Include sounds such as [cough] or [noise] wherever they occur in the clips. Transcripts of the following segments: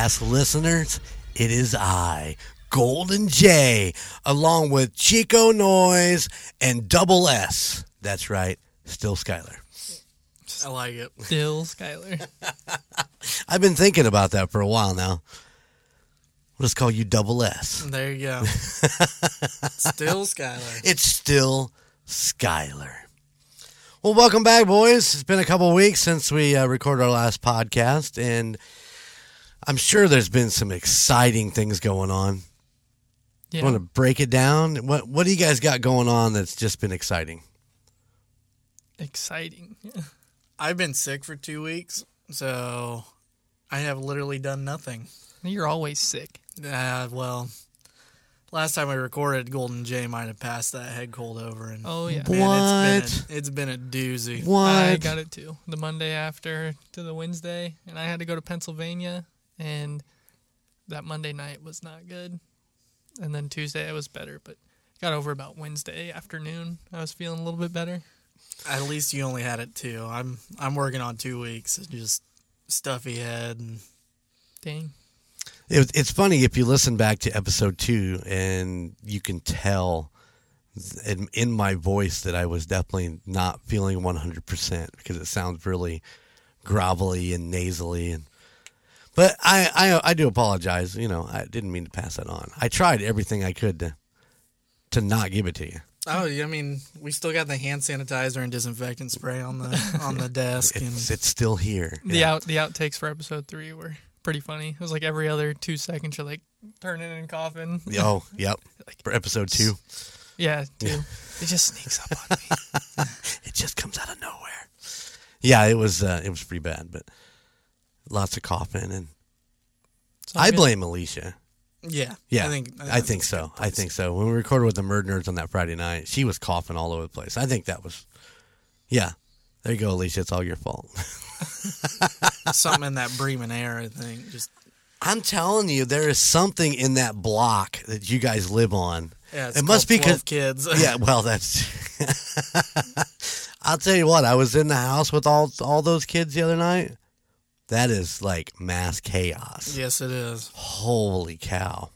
Image Podcast listeners. It is I, Golden J, along with Chico Noise and Double S. That's right, still Skyler. I like it. Still Skyler. [laughs] I've been thinking about that for a while now. We'll just call you Double S. There you go. [laughs] Still Skyler. It's still Skyler. Well, welcome back, boys. It's been a couple weeks since we uh, recorded our last podcast, and I'm sure there's been some exciting things going on. Yeah. Want to break it down? What What do you guys got going on that's just been exciting? Exciting. [laughs] I've been sick for two weeks, so I have literally done nothing. You're always sick. Uh, well, last time I recorded, Golden J might have passed that head cold over, and Oh yeah. man, it's been a, it's been a doozy. What? I got it too. The Monday after to the Wednesday, and I had to go to Pennsylvania, and that Monday night was not good. And then Tuesday it was better, but got over about Wednesday afternoon. I was feeling a little bit better. At least you only had it two. I'm I'm working on two weeks. It's just stuffy head and Dang. It, it's funny if you listen back to episode two, and you can tell in, in my voice that I was definitely not feeling 100% because it sounds really grovelly and nasally and but I, I I do apologize. You know, I didn't mean to pass that on. I tried everything I could to to not give it to you. oh, I mean, we still got the hand sanitizer and disinfectant spray on the on the [laughs] desk, and It's, it's still here. The Yeah. out the outtakes for episode three were pretty funny. It was like every other two seconds you're like turning and coughing. Oh, [laughs] yep. For episode two, Yeah, too. It just sneaks up on me. [laughs] it just comes out of nowhere. Yeah, it was uh, it was pretty bad, but lots of coughing and I good. blame Alicia. yeah, Yeah, I think I think so. I think so. When we recorded with the MurdNerds on that Friday night, she was coughing all over the place. I think that was, yeah. There you go, Alicia. It's all your fault. [laughs] something in that Bremen air. I think just I'm telling you, there is something in that block that you guys live on. yeah. It must be be 'cause- 12 kids. [laughs] Yeah, well, that's. [laughs] I'll tell you what. I was in the house with all all those kids the other night. That is like mass chaos. yes, it is. Holy cow!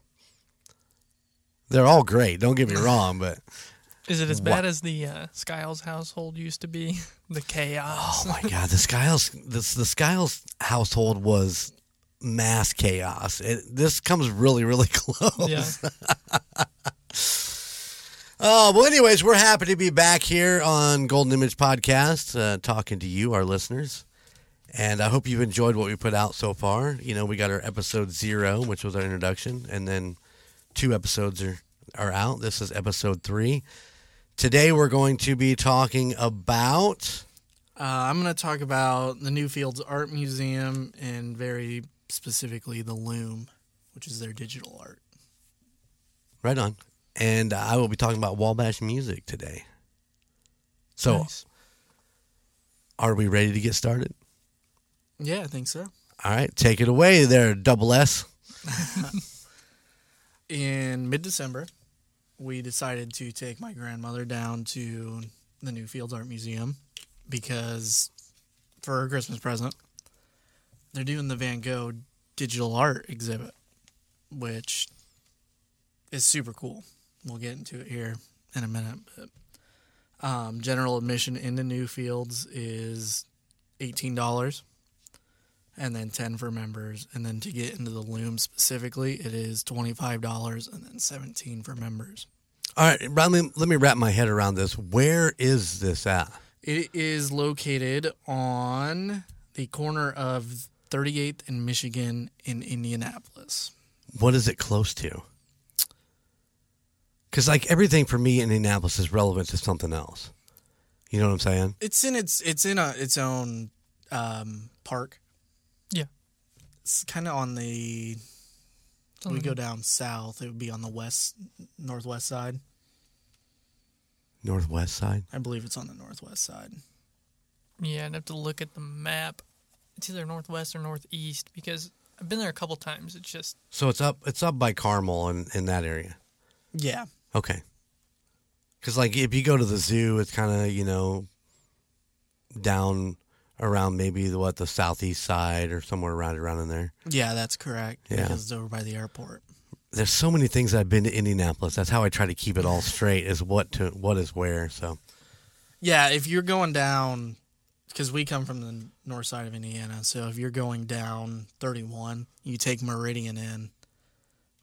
They're all great. Don't get me [laughs] wrong, but Is it as What? bad as the uh, Skiles household used to be? [laughs] The chaos. Oh my god, the Skiles this the Skiles household was mass chaos. It, this comes really really [laughs] close. yeah. Oh, well, anyways, we're happy to be back here on Golden Image Podcast, uh, talking to you, our listeners. And I hope you've enjoyed what we put out so far. You know, we got our episode zero, which was our introduction, and then two episodes are, are out. This is episode three. Today, we're going to be talking about. Uh, I'm going to talk about the Newfields Art Museum and very specifically the Loom, which is their digital art. Right on. And I will be talking about Wabash music today. So, Nice. are we ready to get started? Yeah, I think so. All right, take it away there, Double S. [laughs] In mid December, we decided to take my grandmother down to the Newfields Art Museum because for her Christmas present, they're doing the Van Gogh digital art exhibit, which is super cool. We'll get into it here in a minute. But um, general admission into Newfields is eighteen dollars, and then ten for members. And then to get into the Loom specifically, it is twenty five dollars, and then seventeen for members. All right, let me, let me wrap my head around this. Where is this at? It is located on the corner of 38th and Michigan in Indianapolis. What is it close to? Because like everything for me in Indianapolis is relevant to something else. You know what I'm saying? It's in its it's in a its own um, park. Yeah. It's kind of on the. It's we go mm-hmm. down south. It would be on the west northwest side. Northwest side. I believe it's on the northwest side. Yeah, I'd have to look at the map. It's either northwest or northeast because I've been there a couple times. It's just So it's up it's up by Carmel and in that area. Yeah. Okay. Because like if you go to the zoo, it's kind of you know down around maybe the, what the southeast side or somewhere around around in there. Yeah, that's correct. Yeah. Because it's over by the airport. There's so many things I've been to Indianapolis. That's how I try to keep it all straight. Is what to what is where. So Yeah, if you're going down, because we come from the north side of Indiana, so if you're going down 31, you take Meridian in,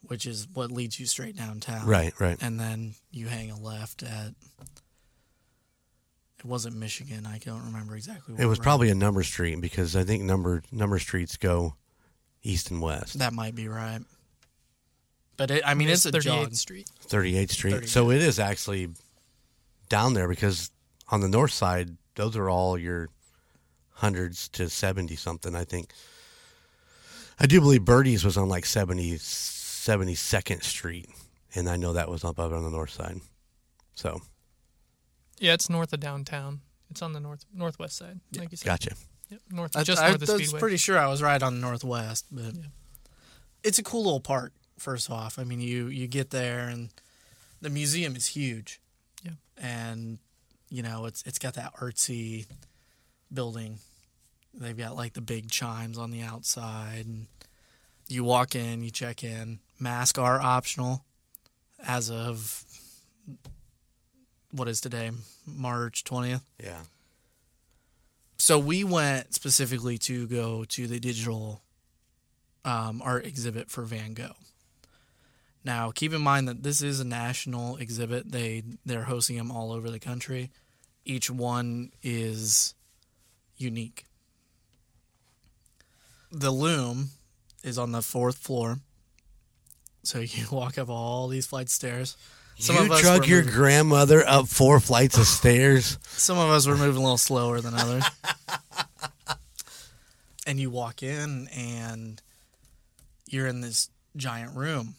which is what leads you straight downtown. right, right. And then you hang a left at. It wasn't Michigan. I don't remember exactly. What It was road. probably a number street because I think number number streets go east and west. that might be right. But it, I mean, It's it's, a 38th jog. Street. 38th Street. 38th. So it is actually down there because on the north side, those are all your hundreds to 70 something, I think. I do believe Birdie's was on like 70, 72nd Street. And I know that was up on the north side. So, Yeah, it's north of downtown. It's on the north northwest side, like you said. gotcha. Yep, north, I, just I, north of I was pretty sure I was right on the northwest, but Yeah. it's a cool little park. First off, I mean, you you get there and the museum is huge. Yeah. and you know it's it's got that artsy building. They've got like the big chimes on the outside, and you walk in, you check in. Mask are optional as of what is today, March twentieth. Yeah. So we went specifically to go to the digital um, art exhibit for Van Gogh. Now, keep in mind that this is a national exhibit. They they're hosting them all over the country. Each one is unique. The loom is on the fourth floor. So [laughs] you walk up all these flight stairs. Some you drug your moving- grandmother up four flights of stairs. [laughs] Some of us were moving a little slower than others. [laughs] and you walk in and you're in this giant room.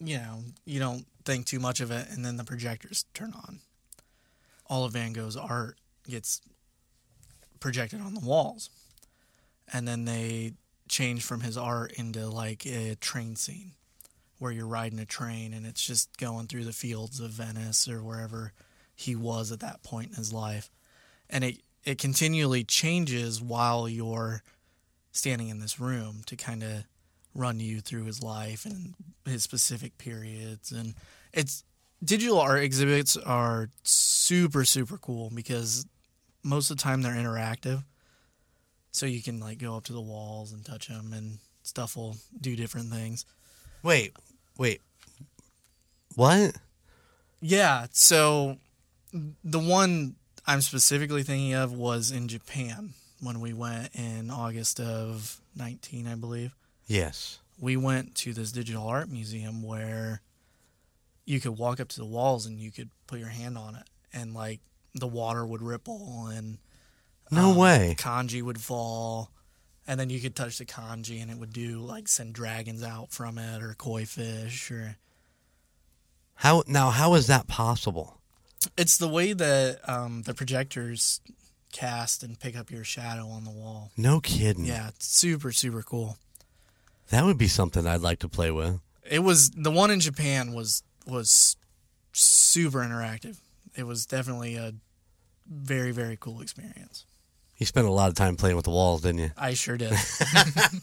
You know, you don't think too much of it, and then the projectors turn on. All of Van Gogh's art gets projected on the walls. And then they change from his art into like a train scene where you're riding a train and it's just going through the fields of Venice or wherever he was at that point in his life. And it, it continually changes while you're standing in this room to kind of run you through his life and his specific periods. And it's digital art exhibits are super, super cool because most of the time they're interactive. So you can like go up to the walls and touch them and stuff will do different things. Wait, wait. What? Yeah, so the one I'm specifically thinking of was in Japan when we went in August of 19, I believe. Yes. We went to this digital art museum where you could walk up to the walls and you could put your hand on it and like the water would ripple and No um, way. kanji would fall and then you could touch the kanji and it would do like send dragons out from it or koi fish or How now? How is that possible? It's the way that um, the projectors cast and pick up your shadow on the wall. No kidding. Yeah, it's super super cool. That would be something I'd like to play with. It was the one in Japan was was super interactive. It was definitely a very very cool experience. You spent a lot of time playing with the walls, didn't you? I sure did.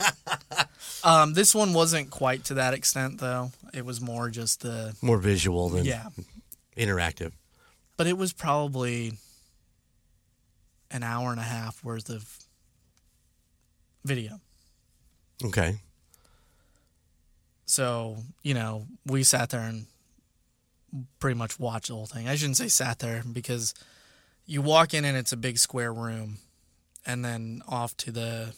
[laughs] um, this one wasn't quite to that extent though. It was more just the More visual than yeah, interactive. but it was probably an hour and a half worth of video. Okay. So, you know, we sat there and pretty much watched the whole thing. I shouldn't say sat there because you walk in and it's a big square room. And then off to the,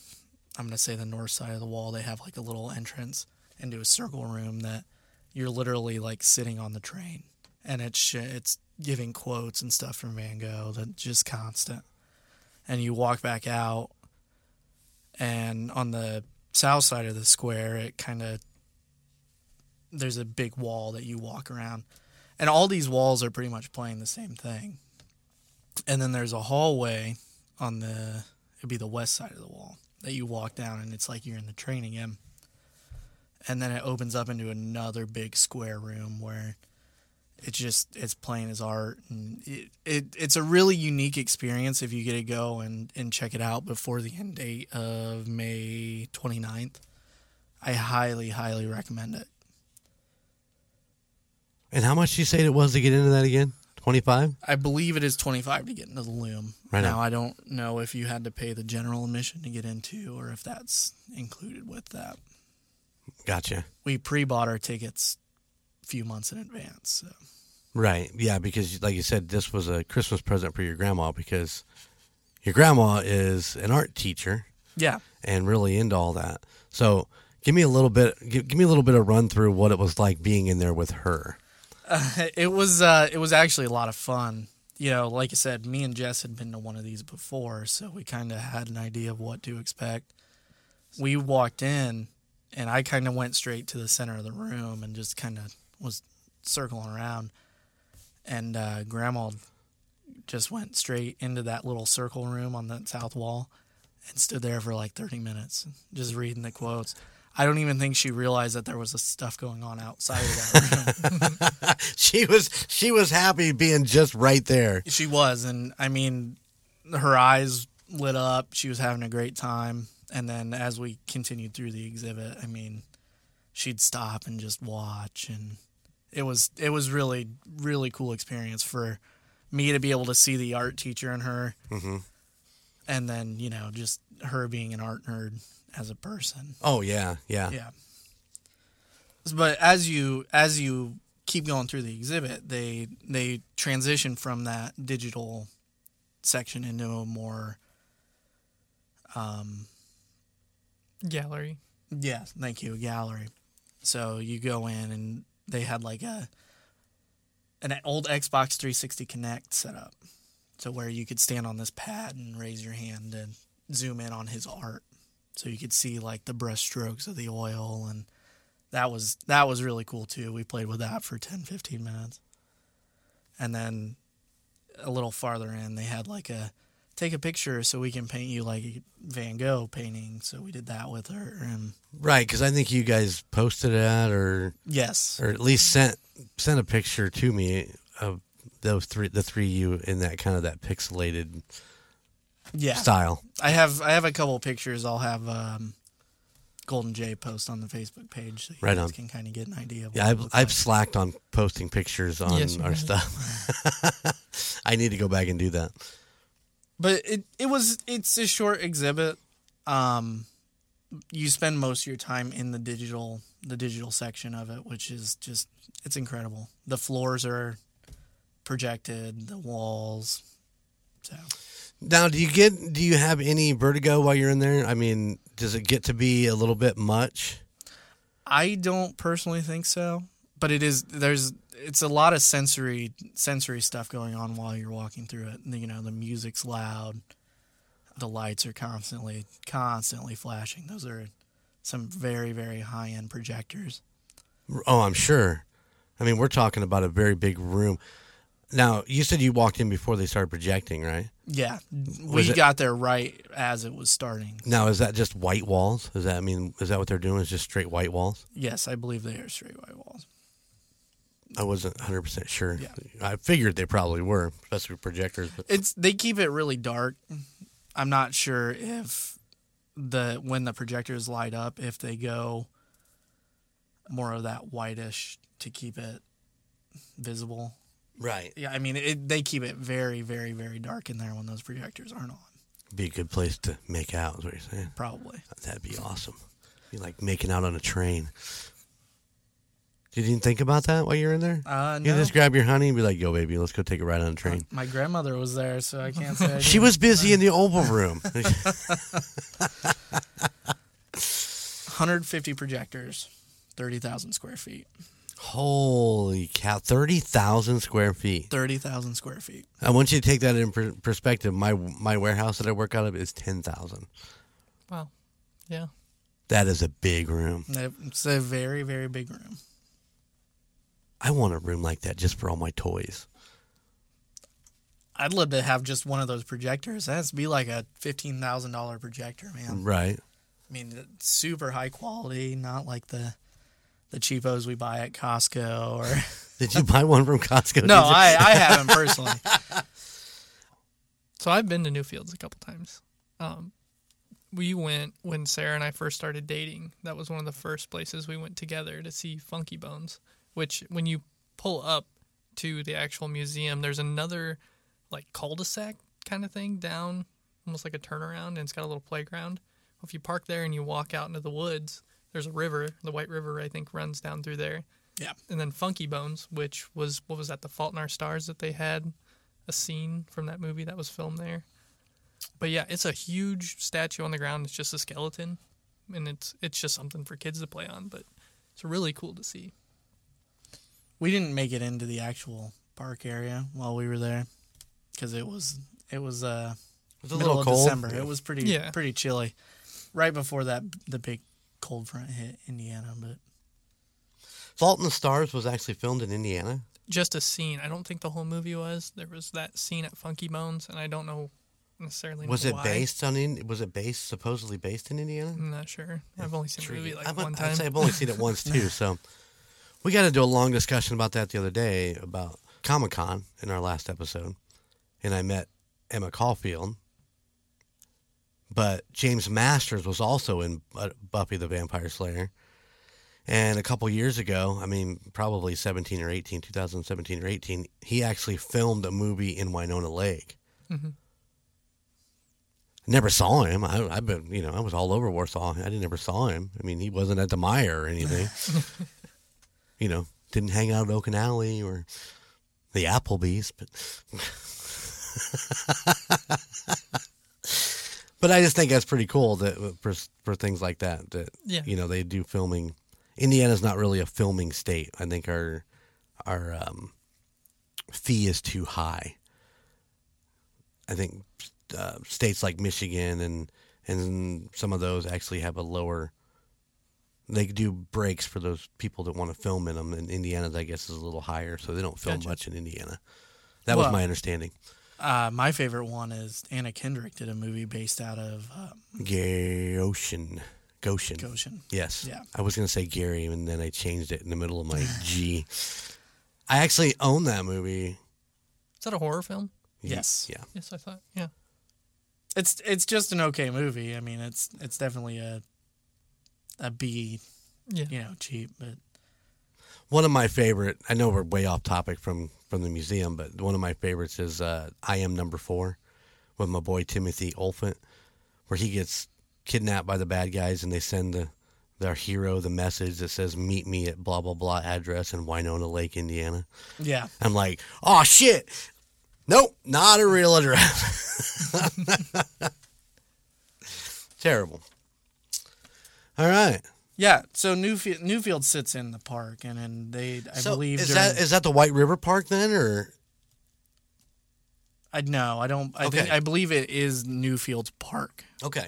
I'm going to say the north side of the wall, they have like a little entrance into a circle room that you're literally like sitting on the train. And it's, it's giving quotes and stuff from Van Gogh that just constant. And you walk back out, and on the south side of the square, it kind of there's a big wall that you walk around and all these walls are pretty much playing the same thing and then there's a hallway on the it'd be the west side of the wall that you walk down and it's like you're in the train again and then it opens up into another big square room where it's just it's plain as art and it, it it's a really unique experience if you get to go and and check it out before the end date of May 29th. I highly highly recommend it. And how much you say it was to get into that again? Twenty five. I believe it is 25 to get into the loom. Right now on. I don't know if you had to pay the general admission to get into or if that's included with that. Gotcha. We pre-bought our tickets a few months in advance. So. Right. Yeah, because like you said, this was a Christmas present for your grandma because your grandma is an art teacher Yeah. and really into all that. So give me a little bit. Give, give me a little bit of run through what it was like being in there with her. [laughs] it was uh, it was actually a lot of fun. You know, like I said, me and Jess had been to one of these before, so we kind of had an idea of what to expect. We walked in, and I kind of went straight to the center of the room and just kind of was circling around. And uh, Grandma just went straight into that little circle room on the south wall and stood there for like 30 minutes, just reading the quotes. I don't even think she realized that there was stuff going on outside of that room. [laughs] she was she was happy being just right there. She was, and I mean, her eyes lit up. She was having a great time. And then as we continued through the exhibit, I mean, she'd stop and just watch, and it was it was really really cool experience for me to be able to see the art teacher in her, Mhm. and then you know just her being an art nerd as a person. Oh yeah, yeah. Yeah. But as you as you keep going through the exhibit, they they transition from that digital section into a more um Gallery. yeah, thank you, gallery. So you go in and they had like a an old Xbox 360 Kinect set up. So where you could stand on this pad and raise your hand and zoom in on his art. So you could see like the brush strokes of the oil and that was that was really cool too. We played with that for 10 15 minutes. And then a little farther in they had like a take a picture so we can paint you like a Van Gogh painting. So we did that with her and Right, because I think you guys posted that, or yes. or at least sent sent a picture to me of those three, the three you in that kind of that pixelated Yeah. style. I have I have a couple pictures. I'll have um, Golden J post on the Facebook page so you Right guys on. can kind of get an idea. Of Yeah, I've I've like. slacked on posting pictures on Yes, our have. stuff. [laughs] I need to go back and do that. but it it was it's a short exhibit. Um, you spend most of your time in the digital the digital section of it, which is just it's incredible. The floors are projected, the walls. So Now, do you get do you have any vertigo while you're in there? I mean, does it get to be a little bit much? I don't personally think so, but it is there's it's a lot of sensory sensory stuff going on while you're walking through it. You know, the music's loud, the lights are constantly constantly flashing. Those are some very very high end projectors. Oh, I'm sure. I mean, we're talking about a very big room. Now, you said you walked in before they started projecting, right? Yeah, we it- got there right as it was starting. Now, is that just white walls? Is that I mean, is that what they're doing? Is just straight white walls? Yes, I believe they are straight white walls. I wasn't 100 percent sure. Yeah. I figured they probably were, especially with projectors. But It's they keep it really dark. I'm not sure if the when the projectors light up if they go more of that whitish to keep it visible. Right, Yeah, I mean it, they keep it very very very dark in there when those projectors aren't on. be a good place to make out. Is what you're saying? Probably. That'd be awesome. Be like making out on a train. Did you even think about that while you're in there? Uh, You just grab your honey and be like, "Yo, baby, let's go take a ride on a train." My grandmother was there, so I can't say. I [laughs] She was busy in the Oval Room. [laughs] [laughs] 150 projectors, 30,000 square feet. Holy cow! Thirty thousand square feet. 30,000 square feet. I want you to take that in per- perspective. My my warehouse that I work out of is ten thousand. Wow. Yeah. That is a big room. It's a very very big room. I want a room like that just for all my toys. I'd love to have just one of those projectors. That has to be like a fifteen thousand dollar projector, man. Right. I mean, super high quality, not like the the cheapos we buy at Costco or [laughs] Did you buy one from Costco? No, I, I haven't personally. [laughs] So I've been to Newfields a couple times. Um, we went when Sarah and I first started dating. That was one of the first places we went together to see Funky Bones. Which, when you pull up to the actual museum, there's another like cul-de-sac kind of thing down, almost like a turnaround, and it's got a little playground. If you park there and you walk out into the woods, there's a river. The White River, I think, runs down through there. Yeah. And then Funky Bones, which was what was that? The Fault in Our Stars that they had a scene from that movie that was filmed there. But yeah, it's a huge statue on the ground. It's just a skeleton, and it's it's just something for kids to play on. But it's really cool to see. We didn't make it into the actual park area while we were there because it was it was uh It was a middle little of cold. December. It was pretty Yeah. pretty chilly, right before that the big cold front hit Indiana. But Fault in the Stars was actually filmed in Indiana. Just a scene. I don't think the whole movie was. There was that scene at Funky Bones, and I don't know necessarily. Was know it why. based on? In, was it based supposedly based in Indiana? I'm not sure. I've only seen the movie like I've, one I'd time. say I've only seen it once too. [laughs] So we got into a long discussion about that the other day about Comic Con in our last episode, and I met Emma Caulfield. But James Marsters was also in Buffy the Vampire Slayer. And a couple years ago, I mean, probably 17 or 18, 2017 or 18, he actually filmed a movie in Winona Lake. Mhm. Never saw him. I, I've been, you know, I was all over Warsaw. I didn't never saw him. I mean, he wasn't at the Meijer or anything. [laughs] you know, didn't hang out at Oak and Alley or the Applebee's, but [laughs] but I just think that's pretty cool that uh, for for things like that that Yeah. you know they do filming. Indiana's not really a filming state. I think our our um, fee is too high. I think uh, states like Michigan and and some of those actually have a lower. They do breaks for those people that want to film in them, and Indiana's I guess is a little higher, so they don't film Gotcha. much in Indiana. That was my understanding. Uh, my favorite one is Anna Kendrick did a movie based out of uh, Goshen, Goshen. Goshen. Yes. Yeah. I was going to say Gary, and then I changed it in the middle of my [laughs] G. I actually own that movie. Is that a horror film? Yes. Yeah. Yes, I thought. Yeah. It's it's just an okay movie. I mean, it's it's definitely a a B, Yeah. you know, cheap, but One of my favorite. I know we're way off topic from from the museum, but one of my favorites is uh, I Am Number Four with my boy Timothy Olyphant, where he gets kidnapped by the bad guys and they send the their hero the message that says "Meet me at blah blah blah address in Winona Lake, Indiana." yeah. I'm like, oh shit. Nope, not a real address. [laughs] Terrible. All right. Yeah, so Newfield Newfield sits in the park, and then they, I so believe, is during, that is that the White River Park then, or I no, I don't. I think I believe it is Newfield's Park. okay?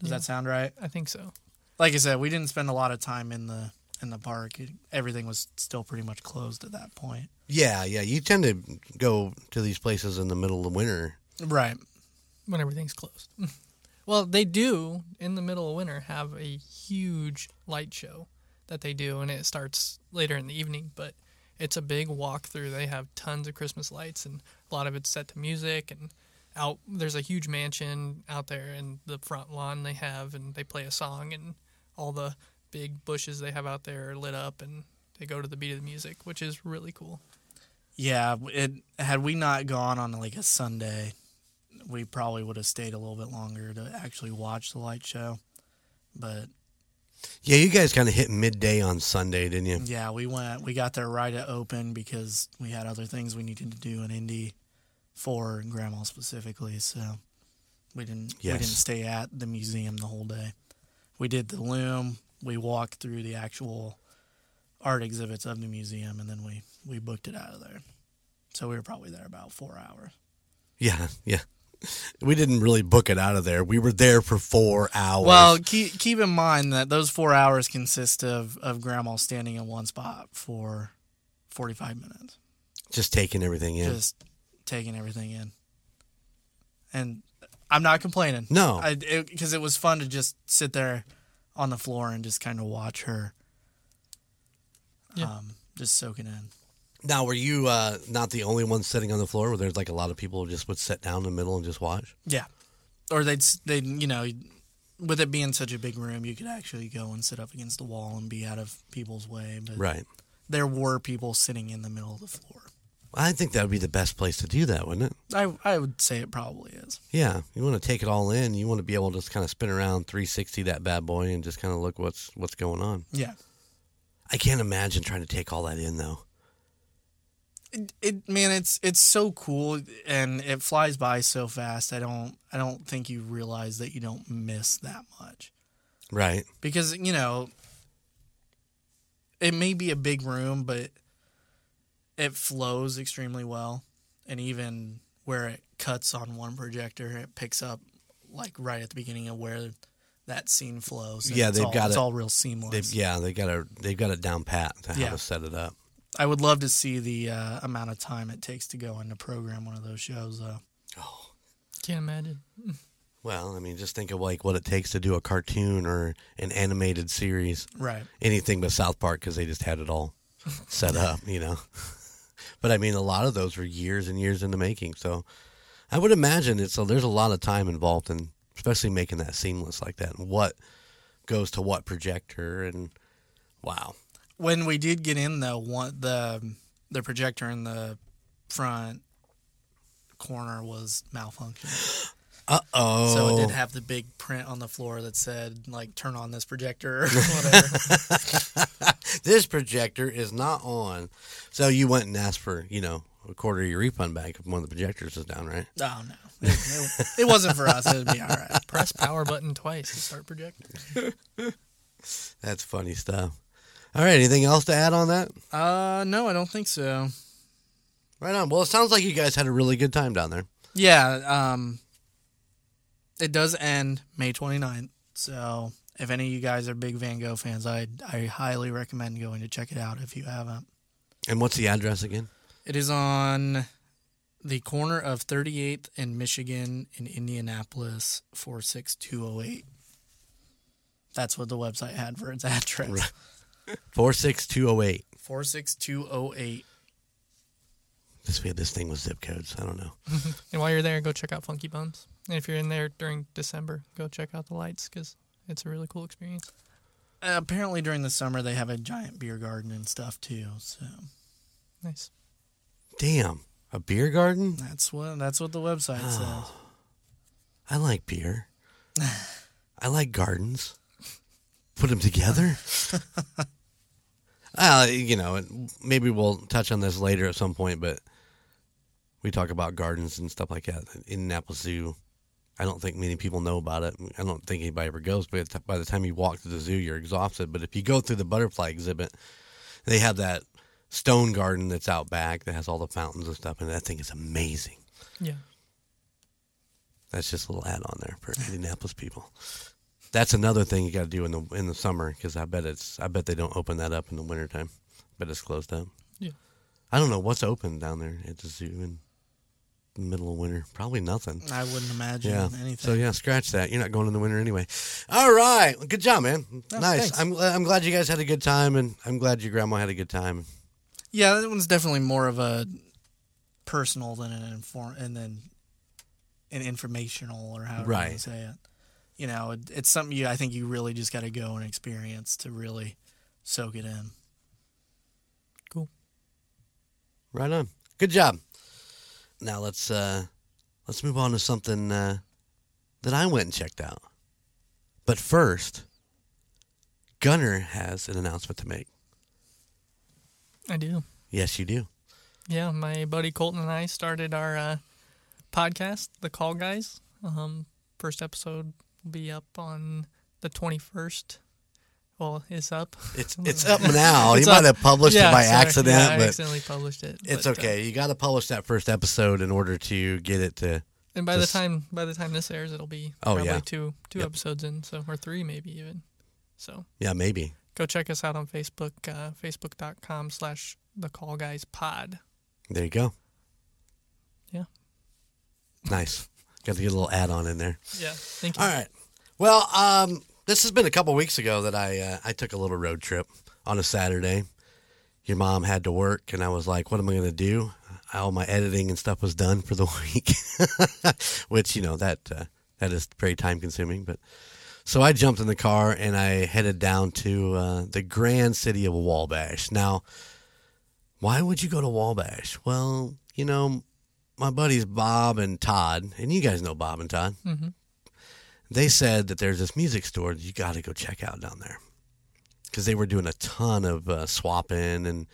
Does Yeah. that sound right? I think so. Like I said, we didn't spend a lot of time in the in the park. It, everything was still pretty much closed at that point. Yeah, yeah. You tend to go to these places in the middle of winter. Right. when everything's closed. [laughs] well, they do in the middle of winter have a huge light show that they do, and it starts later in the evening. But it's a big walkthrough. They have tons of Christmas lights, and a lot of it's set to music. And out there's a huge mansion out there in the front lawn they have, and they play a song, and all the big bushes they have out there are lit up, and they go to the beat of the music, which is really cool. Yeah. It had we not gone on like a Sunday, we probably would have stayed a little bit longer to actually watch the light show. But Yeah, you guys kind of hit midday on Sunday, didn't you? yeah, we went. We got there right at open because we had other things we needed to do in Indy for Grandma specifically. So we didn't. yes. We didn't stay at the museum the whole day. We did the loom. We walked through the actual art exhibits of the museum, and then we we booked it out of there. So we were probably there about four hours. Yeah, [laughs] yeah. We didn't really book it out of there. We were there for four hours. Well, keep keep in mind that those four hours consist of of Grandma standing in one spot for forty five minutes. just taking everything in. just taking everything in. And I'm not complaining. No. because it, was fun to just sit there on the floor and just kind of watch her. Yeah. Um, just soaking in. Now, were you uh, not the only one sitting on the floor? Where there's like a lot of people who just would sit down in the middle and just watch? Yeah, or they'd they you know with it being such a big room, you could actually go and sit up against the wall and be out of people's way. But Right. there were people sitting in the middle of the floor. I think that would be the best place to do that, wouldn't it? I I would say it probably is. Yeah, you want to take it all in. You want to be able to just kind of spin around 360 that bad boy and just kind of look what's what's going on. Yeah. I can't imagine trying to take all that in though. It, it man, it's it's so cool and it flies by so fast. I don't I don't think you realize that you don't miss that much Right. because you know it may be a big room, but it flows extremely well, and even where it cuts on one projector, it picks up like right at the beginning of where that scene flows. Yeah, they've all, got it's it- all real seamless. They've, yeah, they got a they've got it down pat to how Yeah. to set it up. I would love to see the uh, amount of time it takes to go into program one of those shows, though. Oh, can't imagine. Well, I mean, just think of like what it takes to do a cartoon or an animated series. Right. anything but South Park because they just had it all set up, you know. [laughs] but I mean, a lot of those were years and years in the making. So I would imagine it's so there's a lot of time involved in, especially making that seamless like that. And what goes to what projector and wow, When we did get in, though, one the the projector in the front corner was malfunctioning. [gasps] uh oh. So it did have the big print on the floor that said like "Turn on this projector" or [laughs] whatever. [laughs] this projector is not on. So you went and asked for you know a quarter of your refund back if one of the projectors is down, right? oh no, it, it, it wasn't for us. It'd be all right. Press power button twice to start projecting. [laughs] That's funny stuff. All right, anything else to add on that? Uh, no, I don't think so. Right on. Well, it sounds like you guys had a really good time down there. Yeah, um, it does end May 29th. So if any of you guys are big Van Gogh fans, I I highly recommend going to check it out if you haven't. And what's the address again? It is on the corner of 38th and Michigan in Indianapolis, 46208. That's what the website had for its [laughs] address. Right. 46208. 46208. This, this thing was zip codes. I don't know. [laughs] And while you're there, go check out Funky Bones. And if you're in there during December, go check out the lights because it's a really cool experience. Uh, apparently, during the summer, they have a giant beer garden and stuff too. So Nice. Damn. A beer garden? that's what that's what the website says. I like beer. [laughs] I like gardens. Put them together. [laughs] uh, you know, maybe we'll touch on this later at some point, but we talk about gardens and stuff like that. Indianapolis Zoo, I don't think many people know about it. I don't think anybody ever goes, but by the time you walk to the zoo, you're exhausted. But if you go through the butterfly exhibit, they have that stone garden that's out back that has all the fountains and stuff, and that thing is amazing. Yeah. That's just a little add on there for Indianapolis people. That's another thing you got to do in the in the summer because I bet it's I bet they don't open that up in the wintertime. Bet it's closed up. Yeah. I don't know what's open down there at the zoo in the middle of winter. Probably nothing. I wouldn't imagine Yeah. anything. So yeah, scratch that. You're not going in the winter anyway. All right. Good job, man. Oh, nice. thanks. I'm I'm glad you guys had a good time, and I'm glad your grandma had a good time. Yeah, that one's definitely more of a personal than an inform and then an informational or however you Right. want to say it. You know, it, it's something you I think you really just got to go and experience to really soak it in. Cool. Right on. Good job. Now let's uh let's move on to something uh, that I went and checked out. But first, Gunner has an announcement to make. I do. Yes, you do. Yeah, my buddy Colton and I started our uh, podcast, The Call Guys. Um, first episode will be up on the 21st. Well, it's up. It's [laughs] it's up now. It's you might have published Yeah, it by sorry. accident, Yeah, I but accidentally published it. it's but, uh, okay. you got to publish that first episode in order to get it to. and by Just- the time by the time this airs, it'll be Oh, probably yeah. two two Yep. episodes in, so or three maybe even. So Yeah, maybe. go check us out on Facebook, uh, facebook.com slash the call guys pod. There you go. Yeah. Nice. Got to get a little add on in there. Yeah. Thank you. All right. Well, um, this has been a couple weeks ago that I uh, I took a little road trip on a Saturday your mom had to work, and I was like, what am I going to do? All my editing and stuff was done for the [laughs] week, which you know that uh, that is very time consuming. But so I jumped in the car and I headed down to uh, the grand city of Wabash. Now, why would you go to Wabash? Well, you know, my buddies Bob and Todd, and you guys know Bob and Todd. Mhm. They said that there's this music store that you got to go check out down there because they were doing a ton of uh, swapping and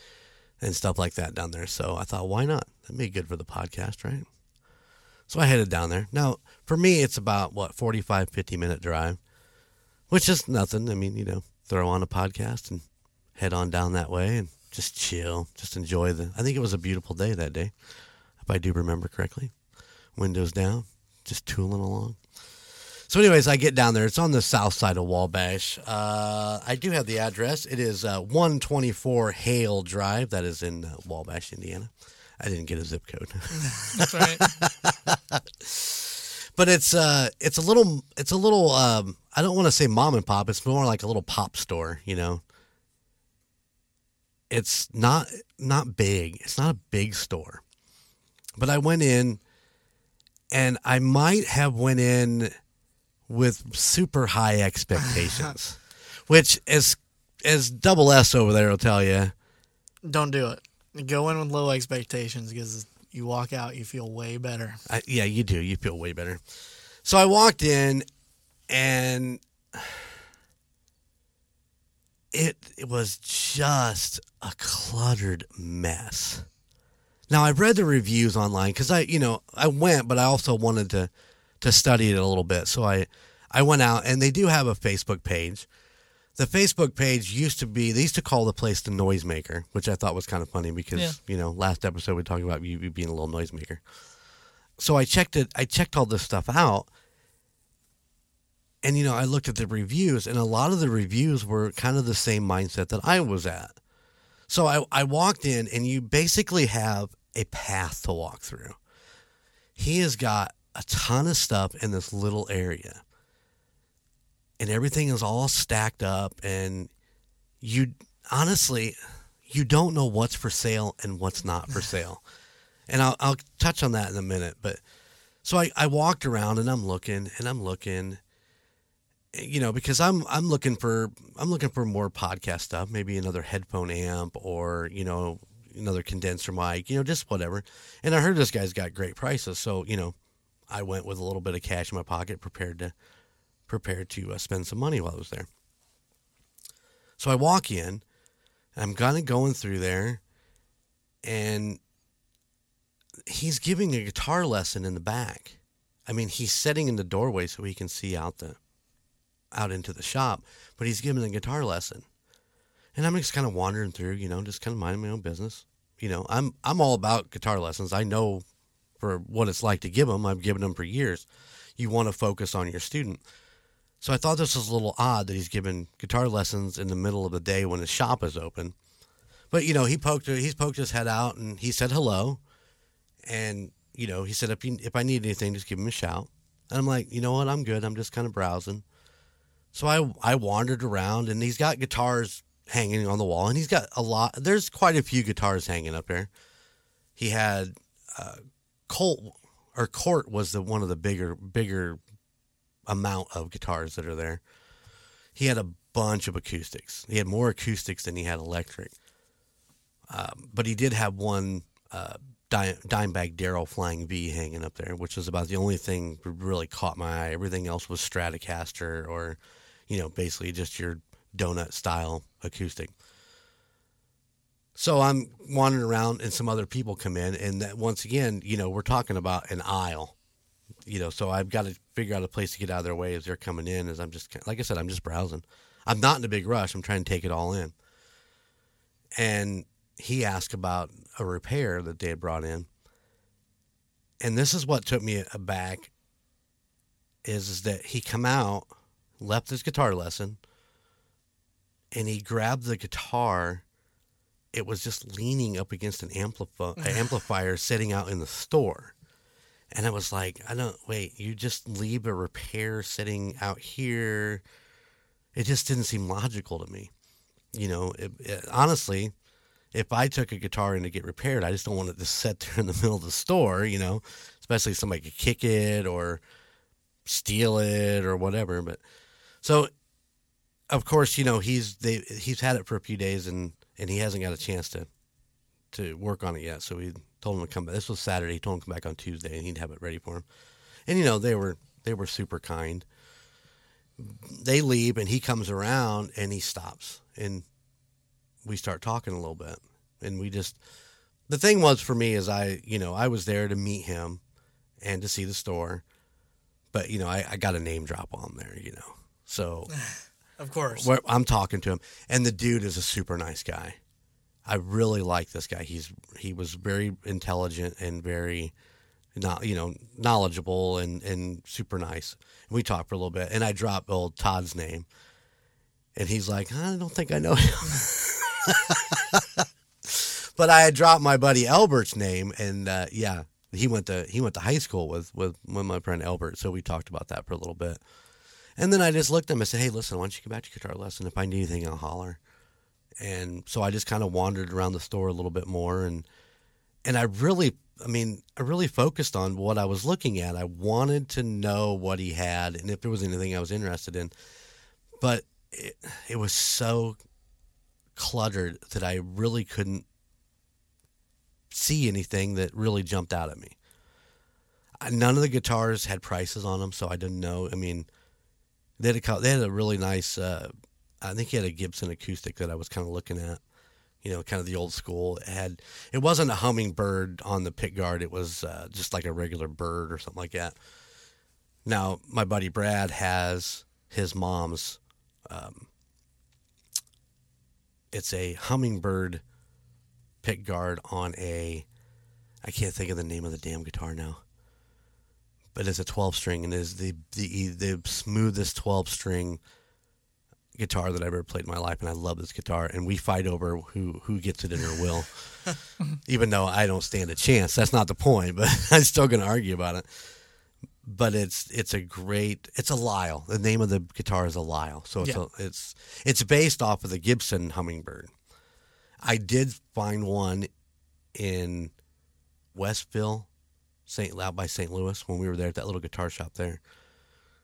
and stuff like that down there. So I thought, why not? That'd be good for the podcast, right? So I headed down there. Now, for me, it's about what 45, 50 minute drive, which is nothing. I mean, you know, throw on a podcast and head on down that way and just chill, just enjoy the. I think it was a beautiful day that day, if I do remember correctly. Windows down, just tooling along. So, anyways, I get down there. It's on the south side of Wabash. Uh, I do have the address. It is uh, 124 Hale Drive. That is in uh, Wabash, Indiana. I didn't get a zip code, [laughs] That's right. [laughs] but it's uh, it's a little, it's a little. Um, I don't want to say mom and pop. It's more like a little pop store. You know, it's not not big. It's not a big store, but I went in, and I might have went in with super high expectations, [laughs] which as as double S over there will tell you. Don't do it. Go in with low expectations because you walk out, you feel way better. I, yeah, you do. You feel way better. So I walked in, and [sighs] it it was just a cluttered mess. Now I've read the reviews online because I, you know, I went, but I also wanted to to study it a little bit. So I I went out, and they do have a Facebook page. The Facebook page used to be they used to call the place the noisemaker, which I thought was kind of funny because Yeah. you know last episode we talked about you, you being a little noisemaker. So I checked it. I checked all this stuff out, and you know I looked at the reviews, and a lot of the reviews were kind of the same mindset that I was at. So I I walked in, and you basically have a path to walk through. He has got a ton of stuff in this little area. And everything is all stacked up and you honestly you don't know what's for sale and what's not for [sighs] sale. And I'll, I'll touch on that in a minute but so I, I walked around and i'm looking and i'm looking you know because i'm i'm looking for i'm looking for more podcast stuff maybe another headphone amp or you know another condenser mic you know just whatever. And i heard this guy's got great prices. So you know i went with a little bit of cash in my pocket prepared to prepared to uh, spend some money while I was there. So I walk in, I'm kind of going through there, and he's giving a guitar lesson in the back. I mean, he's sitting in the doorway so he can see out the out into the shop, but he's giving a guitar lesson. And I'm just kind of wandering through, you know, just kind of minding my own business. You know, I'm I'm all about guitar lessons. I know for what it's like to give them. I've given them for years. You want to focus on your student. So I thought this was a little odd that he's giving guitar lessons in the middle of the day when his shop is open. But you know, he poked he's poked his head out and he said hello, and you know, he said if you, if I need anything, just give him a shout. And I'm like, you know what, I'm good. I'm just kind of browsing. So I I wandered around and he's got guitars hanging on the wall, and he's got a lot. There's quite a few guitars hanging up there. He had uh, Colt or Cort was the one of the bigger bigger amount of guitars that are there. He had a bunch of acoustics. He had more acoustics than he had electric. Um, but he did have one uh, Dime, Dimebag Darrell Flying V hanging up there, which was about the only thing really caught my eye. Everything else was Stratocaster or, you know, basically just your dreadnought style acoustic. So I'm wandering around, and some other people come in, and that once again, you know, we're talking about an aisle you know, so I've got to figure out a place to get out of their way as they're coming in. As I'm just, like I said, I'm just browsing. I'm not in a big rush. I'm trying to take it all in. And he asked about a repair that they had brought in. And this is what took me aback is, is that he come out, left his guitar lesson, and he grabbed the guitar. It was just leaning up against an amplifi- [sighs] amplifier sitting out in the store. And I was like, I don't wait, you just leave a repair sitting out here. It just didn't seem logical to me. You know, it, it, honestly, if I took a guitar in to get repaired, I just don't want it to sit there in the [laughs] middle of the store, you know, especially if somebody could kick it or steal it or whatever. But so, of course, you know, he's they he's had it for a few days and and he hasn't got a chance to to work on it yet. So we told him to come back. This was Saturday. He told him to come back on Tuesday and he'd have it ready for him. And you know, they were they were super kind. They leave and he comes around and he stops and we start talking a little bit. And we just the thing was for me is I, you know, I was there to meet him and to see the store. But, you know, I, I got a name drop on there, you know. So [laughs] Of course. where I'm talking to him, and the dude is a super nice guy. I really like this guy. He's he was very intelligent and very, not you know knowledgeable and and super nice. We talked for a little bit, and I dropped old Todd's name, and he's like, I don't think I know him. [laughs] but I had dropped my buddy Albert's name, and uh, yeah, he went to he went to high school with with with my friend Albert, so we talked about that for a little bit. And then I just looked at him and said, Hey, listen, why don't you get back to guitar lesson? If I need anything, I'll holler. And so I just kind of wandered around the store a little bit more and and I really I mean, I really focused on what I was looking at. I wanted to know what he had and if there was anything I was interested in. But it, it was so cluttered that I really couldn't see anything that really jumped out at me. None of the guitars had prices on them, so I didn't know. I mean, they had a they had a really nice. Uh, I think he had a Gibson acoustic that I was kind of looking at. You know, kind of the old school. It had it wasn't a hummingbird on the pick guard. It was uh, just like a regular bird or something like that. Now, my buddy Brad has his mom's. Um, it's a hummingbird pick guard on a. I can't think of the name of the damn guitar now but it's a 12 string and is the, the the smoothest 12 string guitar that I've ever played in my life and I love this guitar and we fight over who who gets it in her will. [laughs] Even though I don't stand a chance that's not the point but [laughs] I'm still going to argue about it. But it's it's a great it's a Lyle. The name of the guitar is a Lyle. So it's Yeah. a, it's it's based off of the Gibson Hummingbird. I did find one in Westville St. out by St. Louis when we were there at that little guitar shop there.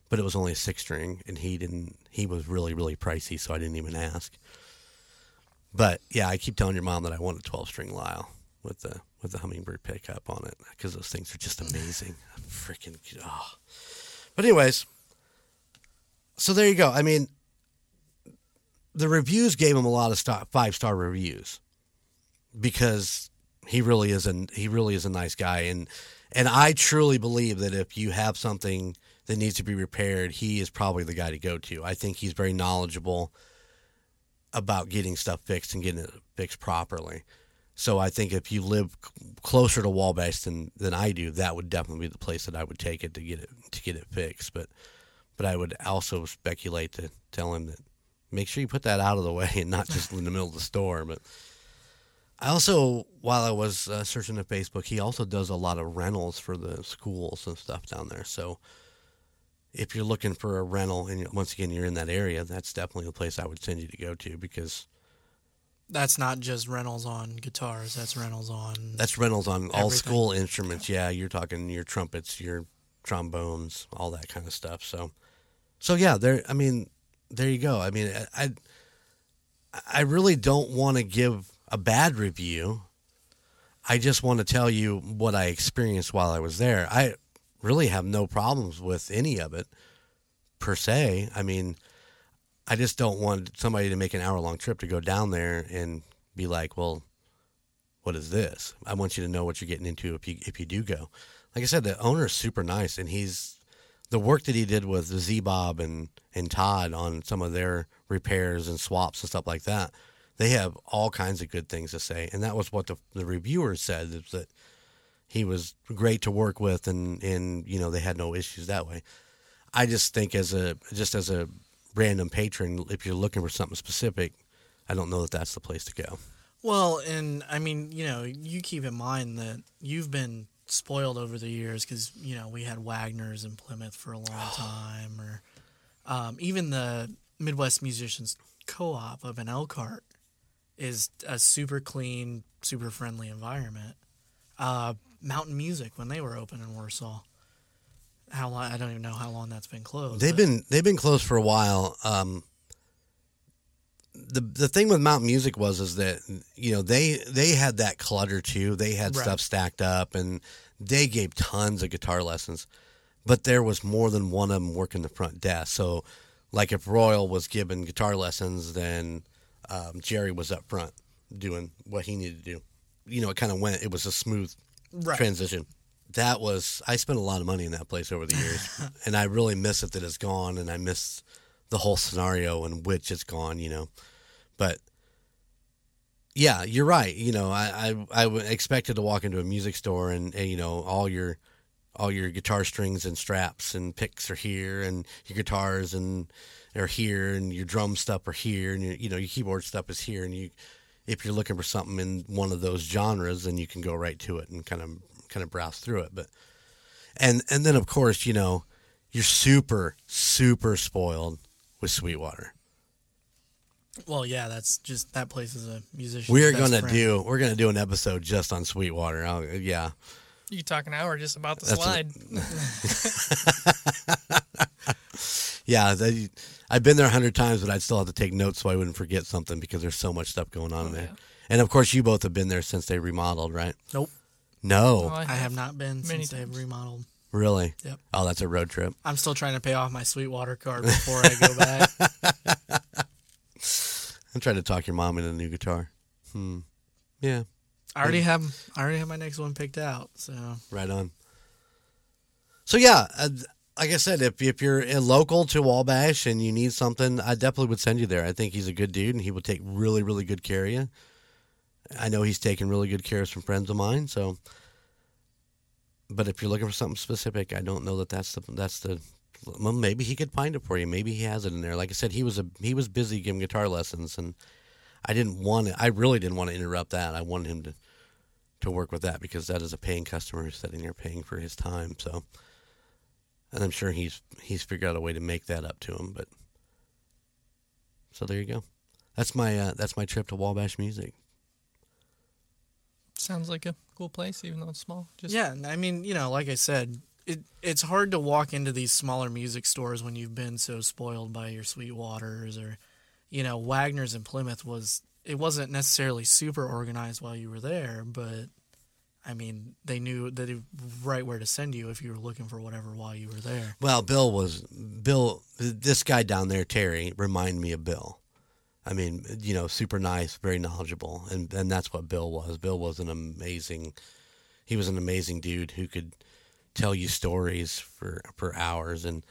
But it was only a six string, and he didn't. He was really really pricey, so I didn't even ask. But yeah, I keep telling your mom that I want a twelve string Lyle with the with the hummingbird pickup on it because those things are just amazing. Freaking oh. But anyways, so there you go. I mean, the reviews gave him a lot of five star reviews because he really is a he really is a nice guy and and I truly believe that if you have something that needs to be repaired, he is probably the guy to go to. I think he's very knowledgeable about getting stuff fixed and getting it fixed properly. So I think if you live closer to Wabash than, than I do, that would definitely be the place that I would take it to get it to get it fixed. But but I would also speculate to tell him that make sure you put that out of the way and not just in the middle of the store. But I also, while I was uh, searching the Facebook, he also does a lot of rentals for the schools and stuff down there. So if you're looking for a rental, and once again you're in that area, that's definitely the place I would send you to go to because That's not just rentals on guitars. That's rentals on. that's rentals on all Everything. school instruments. Yeah, you're talking your trumpets, your trombones, all that kind of stuff. So, so yeah, there. I mean, there you go. I mean, I, I really don't want to give a bad review. I just want to tell you what I experienced while I was there. I really have no problems with any of it per se. I mean, I just don't want somebody to make an hour long trip to go down there and be like, well, what is this? I want you to know what you're getting into if you if you do go. Like I said, the owner is super nice, and he's the work that he did with Z Bob and and Todd on some of their repairs and swaps and stuff like that. They have all kinds of good things to say, and that was what the the reviewers said is that he was great to work with, and and you know they had no issues that way. I just think as a just as a random patron, if you're looking for something specific, I don't know that that's the place to go. Well, and I mean, you know, you keep in mind that you've been spoiled over the years because you know we had Wagner's in Plymouth for a long [sighs] time, or um, even the Midwest Musicians Co-op of an Elkhart is a super clean, super friendly environment. Uh, Mountain Music when they were open in Warsaw. How long? I don't even know how long that's been closed. They've but- been they've been closed for a while. Um, the the thing with Mountain Music was is that you know they they had that clutter too. They had Right. stuff stacked up, and they gave tons of guitar lessons. But there was more than one of them working the front desk. So, like if Royal was giving guitar lessons, then um, Jerry was up front doing what he needed to do. You know, it kind of went. It was a smooth Right. transition. That was I spent a lot of money in that place over the years, [laughs] and I really miss it that it's gone, and I miss the whole scenario in which it's gone. You know, but yeah, you're right. You know, I I, I expected to walk into a music store and, and you know all your all your guitar strings and straps and picks are here, and your guitars and are here, and your drum stuff are here, and your, you know your keyboard stuff is here, and you if you're looking for something in one of those genres, then you can go right to it and kind of kind of browse through it. But and and then of course you know you're super super spoiled with Sweetwater. Well, yeah, that's just that place is a musician. We're gonna do we're gonna do an episode just on Sweetwater. I'll, yeah, You could talk an hour just about the That's a- slide. [laughs] [laughs] yeah. They, I've been there a hundred times, but I'd still have to take notes so I wouldn't forget something because there's so much stuff going on in there. yeah. And of course, you both have been there since they remodeled, right? Nope, No, Oh, I have not been Many since they've times. remodeled. really. Yep. Oh, that's a road trip. I'm still trying to pay off my Sweetwater card before I go back. [laughs] [laughs] I'm trying to talk your mom into a new guitar. Hmm. Yeah. I already have I already have my next one picked out. So Right on. So yeah, uh, like I said, if if you're local to Wabash and you need something, I definitely would send you there. I think he's a good dude and he will take really really good care of you. I know he's taken really good care of some friends of mine. So, but if you're looking for something specific, I don't know that that's the that's the. Well, maybe he could find it for you. Maybe he has it in there. Like I said, he was a he was busy giving guitar lessons, and I didn't want to. I really didn't want to interrupt that. I wanted him to to work with that because that is a paying customer who's sitting there paying for his time. So, and I'm sure he's he's figured out a way to make that up to him. But so there you go. That's my uh, that's my trip to Wabash Music. Sounds like a cool place, even though it's small. Just yeah, and I mean, you know, like I said, it it's hard to walk into these smaller music stores when you've been so spoiled by your Sweetwaters or, you know, Wagner's in Plymouth was it wasn't necessarily super organized while you were there, but I mean, they knew that right where to send you if you were looking for whatever while you were there. Well, Bill was Bill. This guy down there, Terry, remind me of Bill. I mean, you know, super nice, very knowledgeable, and and that's what Bill was. Bill was an amazing. He was an amazing dude who could tell you stories for for hours. And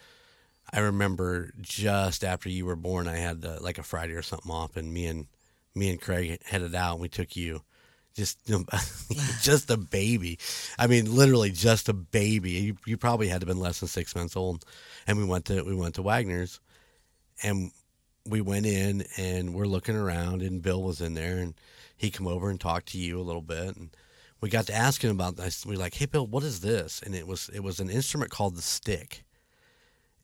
I remember just after you were born, I had like a Friday or something off, and me and me and Craig headed out, and we took you. Just, [laughs] just a baby. I mean, literally just a baby. You, you probably had to have been less than six months old, and we went to we went to Wagner's, and we went in and we're looking around, and Bill was in there, and he come over and talked to you a little bit, and we got to asking him about this. We were like, "Hey, Bill, what is this?" And it was it was an instrument called the stick.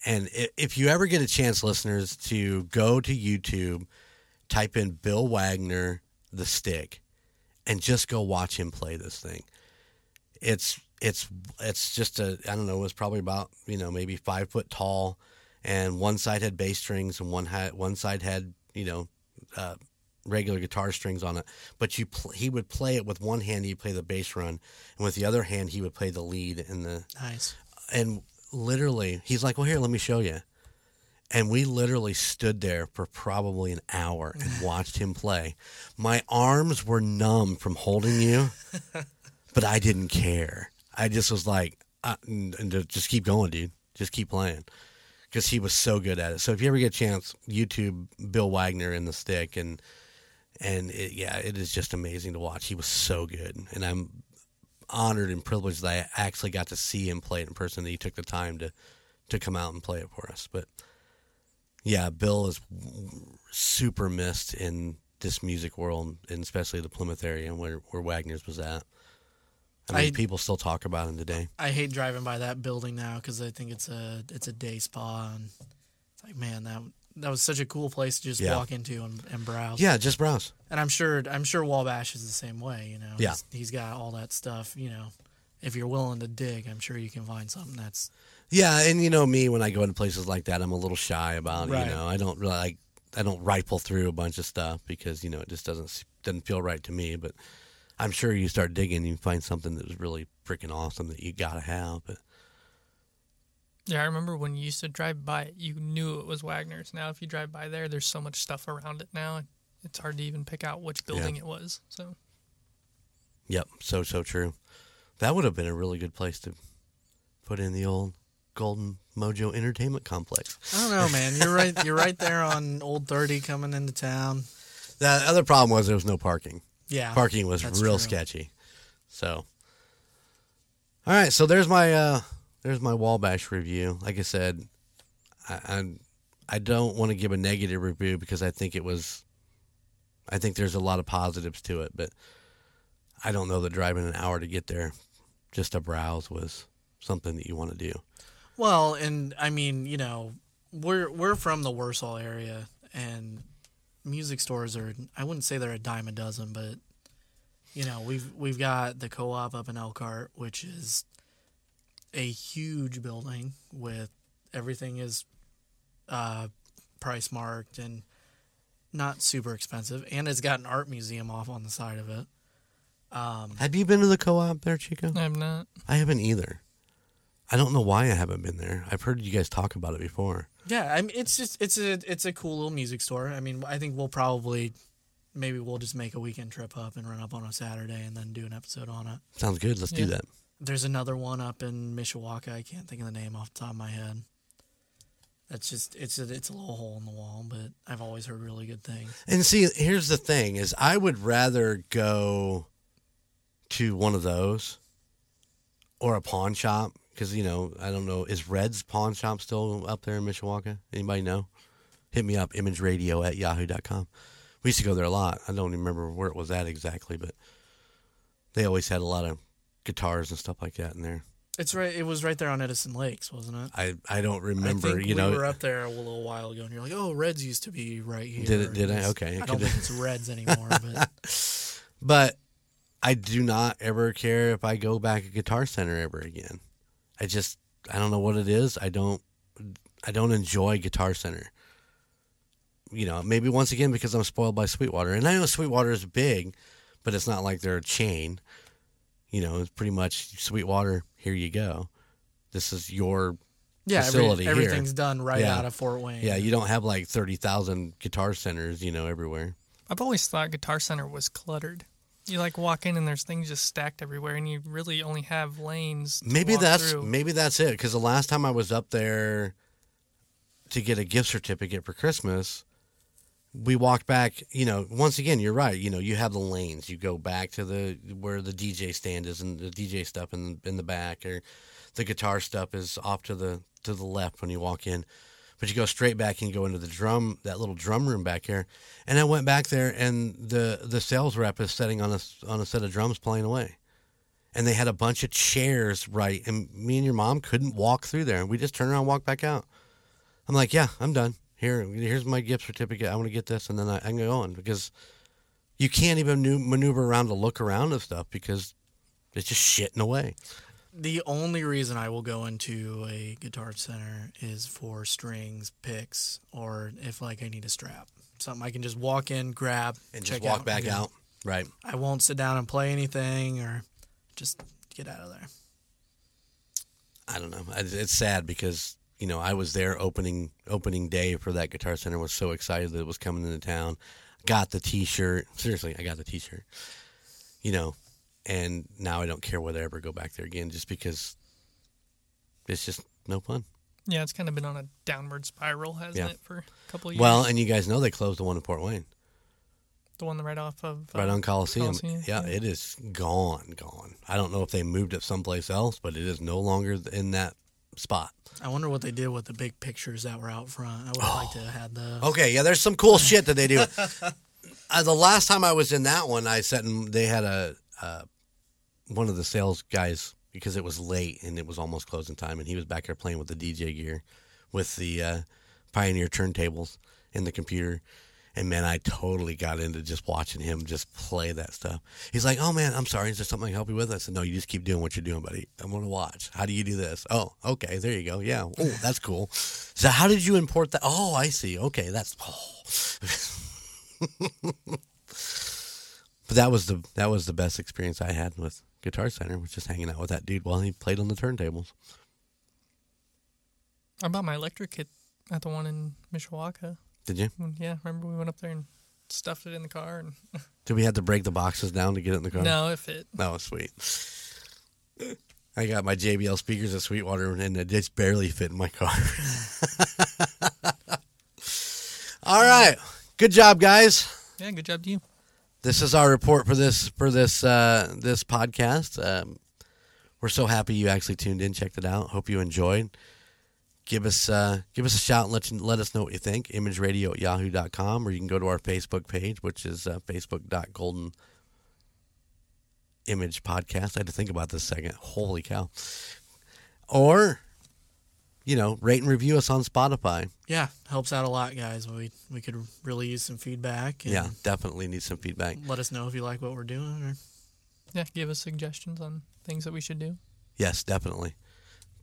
And if you ever get a chance, listeners, to go to YouTube, type in Bill Wagner the stick, and just go watch him play this thing. It's it's it's just a I don't know. It was probably about you know maybe five foot tall, and one side had bass strings and one had one side had you know uh, regular guitar strings on it. But you pl- he would play it with one hand. He'd play the bass run, and with the other hand he would play the lead and the Nice. and literally he's like well here let me show you and we literally stood there for probably an hour and [laughs] watched him play. My arms were numb from holding you [laughs] but i didn't care. I just was like uh, just keep going dude. Just keep playing. Because he was so good at it. So if you ever get a chance youtube bill wagner in the stick and and it, yeah it is just amazing to watch. He was so good and i'm honored and privileged that I actually got to see him play it in person. That he took the time to to come out and play it for us. But yeah, Bill is super missed in this music world, and especially the Plymouth area where where Wagner's was at. I mean, I- people still talk about him today. I hate driving by that building now because I think it's a it's a day spa and it's like man that that was such a cool place to just Yeah. walk into and, and browse. Yeah, just browse. And I'm sure I'm sure Wabash is the same way. You know. Yeah. He's- he's got all that stuff. You know, if you're willing to dig, I'm sure you can find something that's Yeah, and you know me when I go into places like that, I'm a little shy about it. Right. You know, I don't really like I don't rifle through a bunch of stuff because you know it just doesn't doesn't feel right to me. But I'm sure you start digging, you find something that was really freaking awesome that you gotta have. But Yeah, I remember when you used to drive by it, you knew it was Wagner's. Now, if you drive by there, there's so much stuff around it now. It's hard to even pick out which building it was. So, yep, so so true. That would have been a really good place to put in the old Golden Mojo Entertainment Complex. I don't know, man. You're right. You're right there on Old Thirty coming into town. The other problem was there was no parking. Yeah, parking was real true. sketchy. So, all right, so there's my uh, there's my Wabash review. Like I said, I I, I don't want to give a negative review because I think it was, I think there's a lot of positives to it, but I don't know that driving an hour to get there just to browse was something that you want to do. Well, and I mean, you know, we're we're from the Warsaw area, and music stores are. I wouldn't say they're a dime a dozen, but you know, we've we've got the co-op up in Elkhart, which is a huge building with everything is uh, price marked and not super expensive, and it's got an art museum off on the side of it. Um, Have you been to the co-op there, Chico? I'm not. I haven't either. I don't know why I haven't been there. I've heard you guys talk about it before. Yeah, I mean, it's just it's a it's a cool little music store. I mean, I think we'll probably maybe we'll just make a weekend trip up and run up on a Saturday and then do an episode on it. Sounds good. Let's do that. There's another one up in Mishawaka. I can't think of the name off the top of my head. That's just it's a, it's a little hole in the wall, but I've always heard really good things. And see, here's the thing: is I would rather go to one of those or a pawn shop because you know I don't know is Red's pawn shop still up there in Mishawaka? Anybody know? Hit me up, imageradio at yahoo.com. We used to go there a lot. I don't remember where it was at exactly, but they always had a lot of guitars and stuff like that in there. It's right. It was right there on Edison Lakes, wasn't it? I, I don't remember. I think you we know, were up there a little while ago, and you're like, "Oh, Reds used to be right here." Did it- did I? Okay, I don't think [laughs] it's Reds anymore, but [laughs] But I do not ever care if I go back to Guitar Center ever again. I just I don't know what it is. I don't I don't enjoy Guitar Center. You know, maybe once again because I'm spoiled by Sweetwater. And I know Sweetwater is big, but it's not like they're a chain. You know, it's pretty much Sweetwater, here you go. This is your yeah, every- Facility here. everything's done right Yeah. out of Fort Wayne. yeah, you don't have like 30,000 guitar centers, you know, everywhere. I've always thought Guitar Center was cluttered. You like walk in and there's things just stacked everywhere, and you really only have lanes. to Maybe that's through. maybe that's it. Because the last time I was up there to get a gift certificate for Christmas, we walked back. You know, once again, you're right. You know, you have the lanes. You go back to the where the DJ stand is and the DJ stuff in in the back, or the guitar stuff is off to the to the left when you walk in. But you go straight back and go into the drum that little drum room back here. And I went back there, and the the sales rep is sitting on a on a set of drums playing away. And they had a bunch of chairs right and me and your mom couldn't walk through there. And we just turned around and walked back out. I'm like yeah i'm done. Here here's my gift certificate. I want to get this and then i, I can go on because you can't even maneuver around to look around and stuff because it's just shitting away The only reason I will go into a guitar center is for strings, picks, or if like I need a strap. Something I can just walk in, grab, and just walk out, back out right I won't sit down and play anything or just get out of there. I don't know. It's sad because you know I was there opening opening day for that guitar center. Was so excited that it was coming into town. Got the T-shirt. Seriously, I got the T-shirt. You know, and now I don't care whether I ever go back there again, just because it's just no fun. Yeah, it's kind of been on a downward spiral, hasn't Yeah. it, for a couple of years? Well, and you guys know they closed the one in Fort Wayne, the one right off of uh, right on Coliseum. Coliseum, Yeah, yeah. it is gone, gone. I don't know if they moved it someplace else, but it is no longer in that spot. I wonder what they did with the big pictures that were out front. I would have liked to have had the. Okay, yeah, there's some cool [laughs] shit that they do. uh, the last time I was in that one, I sat and they had a uh, one of the sales guys because it was late and it was almost closing time, and he was back there playing with the DJ gear, with the uh, Pioneer turntables in the computer. And man, I totally got into just watching him just play that stuff. He's like, "Oh man, I'm sorry. Is there something I can help you with?" I said, "No, you just keep doing what you're doing, buddy. I'm gonna watch. How do you do this? Oh, okay, there you go. Yeah. Oh, that's cool. So how did you import that? Oh, I see. Okay, that's. Oh. [laughs] but that was the that was the best experience I had with Guitar Center, was just hanging out with that dude while he played on the turntables. I bought my electric kit at the one in Mishawaka. Did you? Mm, yeah, remember we went up there and stuffed it in the car and [laughs] Did we have to break the boxes down to get it in the car? no, it fit. Oh, sweet. I got my JBL speakers at Sweetwater, and it just barely fit in my car. [laughs] All right, good job, guys. Yeah, good job to you. This is our report for this for this uh, this podcast. Um, we're so happy you actually tuned in, checked it out. Hope you enjoyed. Give us uh, give us a shout and let you, let us know what you think. Imageradio at yahoo.com or you can go to our Facebook page, which is uh, facebook.golden image podcast. I had to think about this second. Holy cow. Or, you know, rate and review us on Spotify. Yeah, helps out a lot, guys. We we could really use some feedback. And Yeah, definitely need some feedback. Let us know if you like what we're doing. Or Yeah, give us suggestions on things that we should do. Yes, definitely,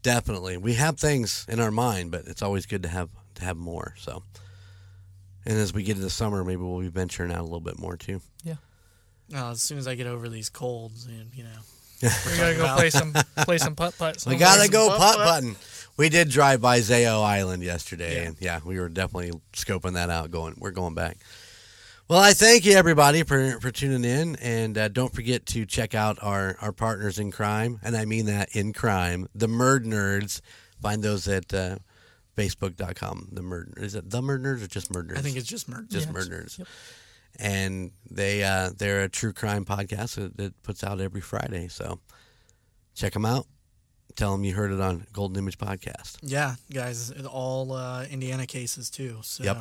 definitely. We have things in our mind, but it's always good to have to have more. So, and as we get into summer, maybe we'll be venturing out a little bit more too. Yeah. Uh, as soon as I get over these colds, and you know, We gotta go play some play some putt putt. We gotta go putt putt putt. putting. We did drive by Zao Island yesterday, Yeah. and yeah, we were definitely scoping that out. Going, we're going back. Well, I thank you everybody for for tuning in, and uh, don't forget to check out our our partners in crime, and I mean that in crime, the MurdNerds. Find those at uh, Facebook.com. The Murd is it the MurdNerds or just MurdNerds? I think it's just murder. just Yes. murderers. Yep. And they uh, they're a true crime podcast that, that puts out every Friday. So check them out. Tell them you heard it on Golden Image Podcast. Yeah, guys, all uh, Indiana cases too. So Yep.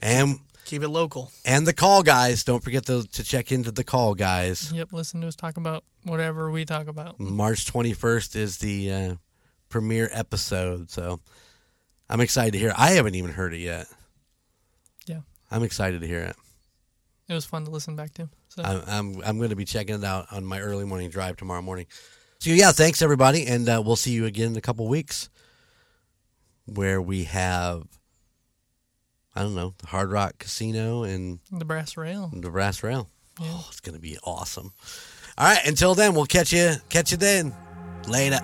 And keep it local. and the call guys. Don't forget to, to check into the call guys. Yep, listen to us talk about whatever we talk about. March twenty first is the uh, premiere episode. So I'm excited to hear. It. I haven't even heard it yet. I'm excited to hear it. It was fun to listen back to. So I'm I'm, I'm going to be checking it out on my early morning drive tomorrow morning. So yeah, thanks everybody, and uh, we'll see you again in a couple weeks, where we have I don't know the Hard Rock Casino and the brass rail. the Brass Rail. Yeah. Oh, it's going to be awesome. All right, until then, we'll catch you catch you then. Later.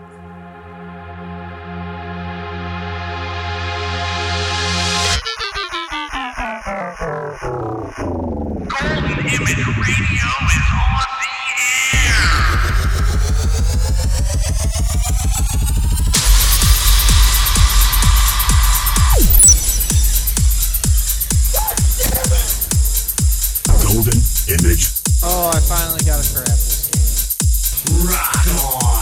Golden Image Radio is on the air. Golden Image. Oh, I finally got a crap this game. Rock on.